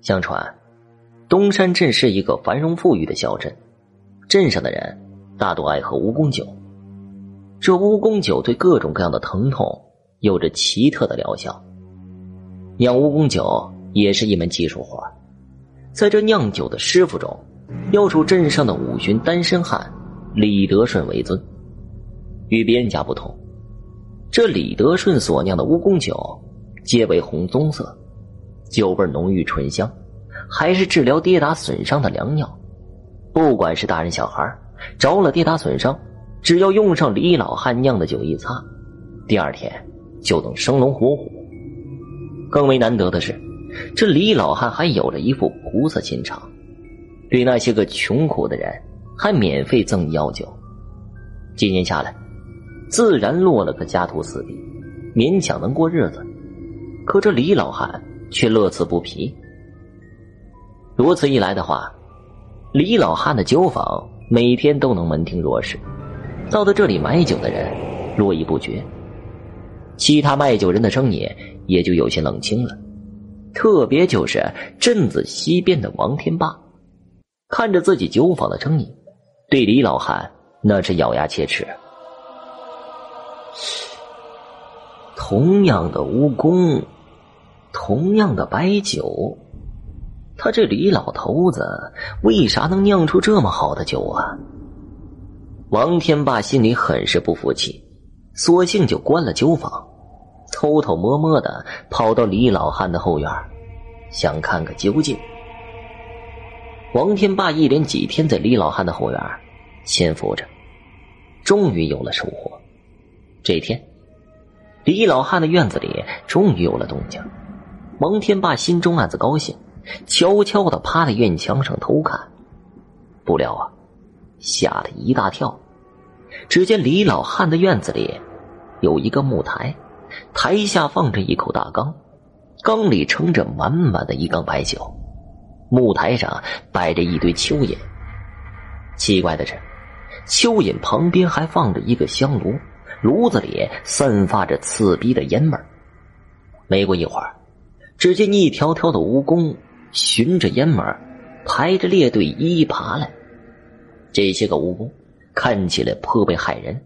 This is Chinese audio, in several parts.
相传，东山镇是一个繁荣富裕的小镇，镇上的人大多爱喝蜈蚣酒。这蜈蚣酒对各种各样的疼痛有着奇特的疗效。酿蜈蚣酒也是一门技术活，在这酿酒的师傅中，要数镇上的五旬单身汉李德顺为尊。与别人家不同，这李德顺所酿的蜈蚣酒皆为红棕色，酒味浓郁醇香，还是治疗跌打损伤的良药。不管是大人小孩，着了跌打损伤。只要用上李老汉酿的酒一擦，第二天就能生龙活虎。更为难得的是，这李老汉还有了一副菩萨心肠，对那些个穷苦的人还免费赠药酒。几年下来，自然落了个家徒四壁，勉强能过日子。可这李老汉却乐此不疲。如此一来的话，李老汉的酒坊每天都能门庭若市。到他这里买酒的人络绎不绝，其他卖酒人的生意也就有些冷清了。特别就是镇子西边的王天霸，看着自己酒坊的生意，对李老汉那是咬牙切齿。同样的蜈蚣，同样的白酒，他这李老头子为啥能酿出这么好的酒啊？王天霸心里很是不服气，索性就关了酒坊，偷偷摸摸的跑到李老汉的后院，想看个究竟。王天霸一连几天在李老汉的后院潜伏着，终于有了收获。这天，李老汉的院子里终于有了动静，王天霸心中暗自高兴，悄悄的趴在院墙上偷看。不料啊！吓了一大跳，只见李老汉的院子里有一个木台，台下放着一口大缸，缸里盛着满满的一缸白酒，木台上摆着一堆蚯蚓。奇怪的是，蚯蚓旁边还放着一个香炉，炉子里散发着刺鼻的烟味没过一会儿，只见一条条的蜈蚣循着烟门排着列队一一爬来。这些个蜈蚣看起来颇为骇人，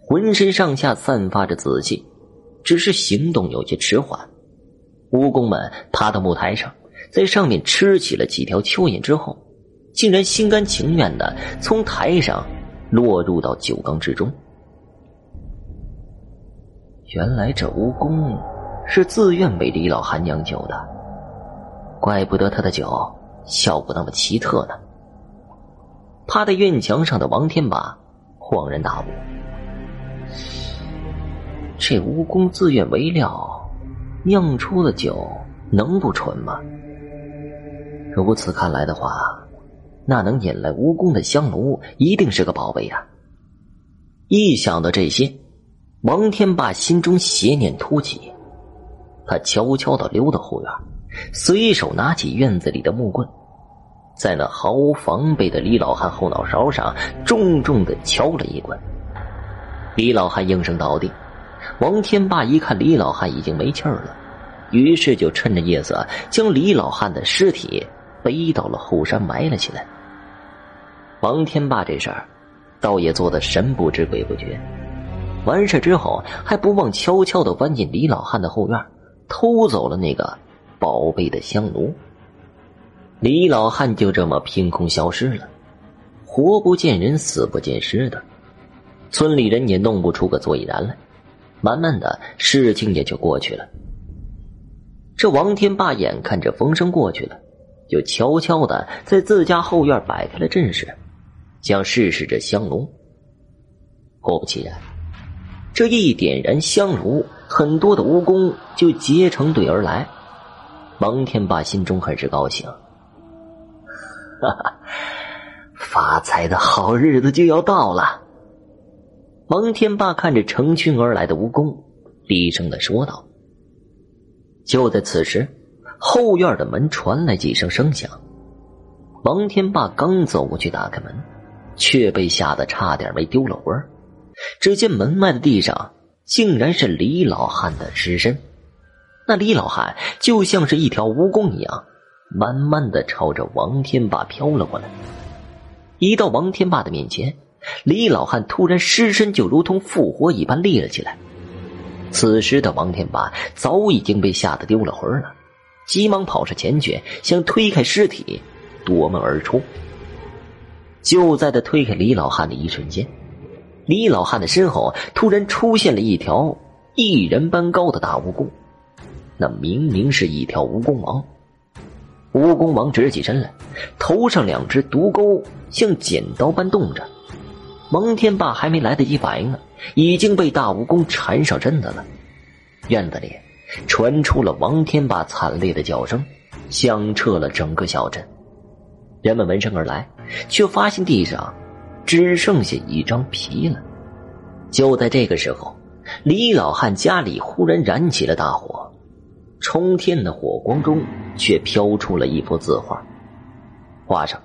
浑身上下散发着紫气，只是行动有些迟缓。蜈蚣们爬到木台上，在上面吃起了几条蚯蚓之后，竟然心甘情愿的从台上落入到酒缸之中。原来这蜈蚣是自愿为李老汉酿酒的，怪不得他的酒效果那么奇特呢。趴在院墙上的王天霸恍然大悟：这蜈蚣自愿为料，酿出的酒能不纯吗？如此看来的话，那能引来蜈蚣的香炉一定是个宝贝呀！一想到这些，王天霸心中邪念突起，他悄悄的溜到后院，随手拿起院子里的木棍。在那毫无防备的李老汉后脑勺上重重的敲了一棍，李老汉应声倒地。王天霸一看李老汉已经没气儿了，于是就趁着夜色将李老汉的尸体背到了后山埋了起来。王天霸这事儿倒也做得神不知鬼不觉，完事之后还不忘悄悄的钻进李老汉的后院，偷走了那个宝贝的香炉。李老汉就这么凭空消失了，活不见人，死不见尸的。村里人也弄不出个所以然来。慢慢的，事情也就过去了。这王天霸眼看着风声过去了，就悄悄的在自家后院摆开了阵势，想试试这香炉。果不其然，这一点燃香炉，很多的蜈蚣就结成队而来。王天霸心中很是高兴。哈哈，发财的好日子就要到了。王天霸看着成群而来的蜈蚣，低声的说道。就在此时，后院的门传来几声声响。王天霸刚走过去打开门，却被吓得差点没丢了魂。只见门外的地上，竟然是李老汉的尸身。那李老汉就像是一条蜈蚣一样。慢慢的朝着王天霸飘了过来。一到王天霸的面前，李老汉突然尸身就如同复活一般立了起来。此时的王天霸早已经被吓得丢了魂了，急忙跑上前去，想推开尸体，夺门而出。就在他推开李老汉的一瞬间，李老汉的身后突然出现了一条一人般高的大蜈蚣。那明明是一条蜈蚣王。蜈蚣王直起身来，头上两只毒钩像剪刀般动着。王天霸还没来得及反应呢，已经被大蜈蚣缠上身子了。院子里传出了王天霸惨烈的叫声，响彻了整个小镇。人们闻声而来，却发现地上只剩下一张皮了。就在这个时候，李老汉家里忽然燃起了大火。冲天的火光中，却飘出了一幅字画。画上，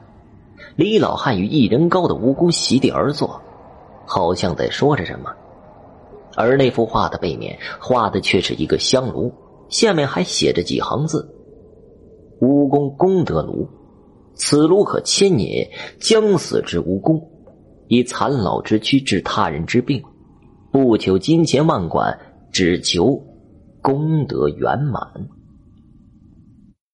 李老汉与一人高的蜈蚣席地而坐，好像在说着什么。而那幅画的背面画的却是一个香炉，下面还写着几行字：“蜈蚣功德炉，此炉可千年，将死之蜈蚣，以残老之躯治他人之病，不求金钱万贯，只求。”功德圆满。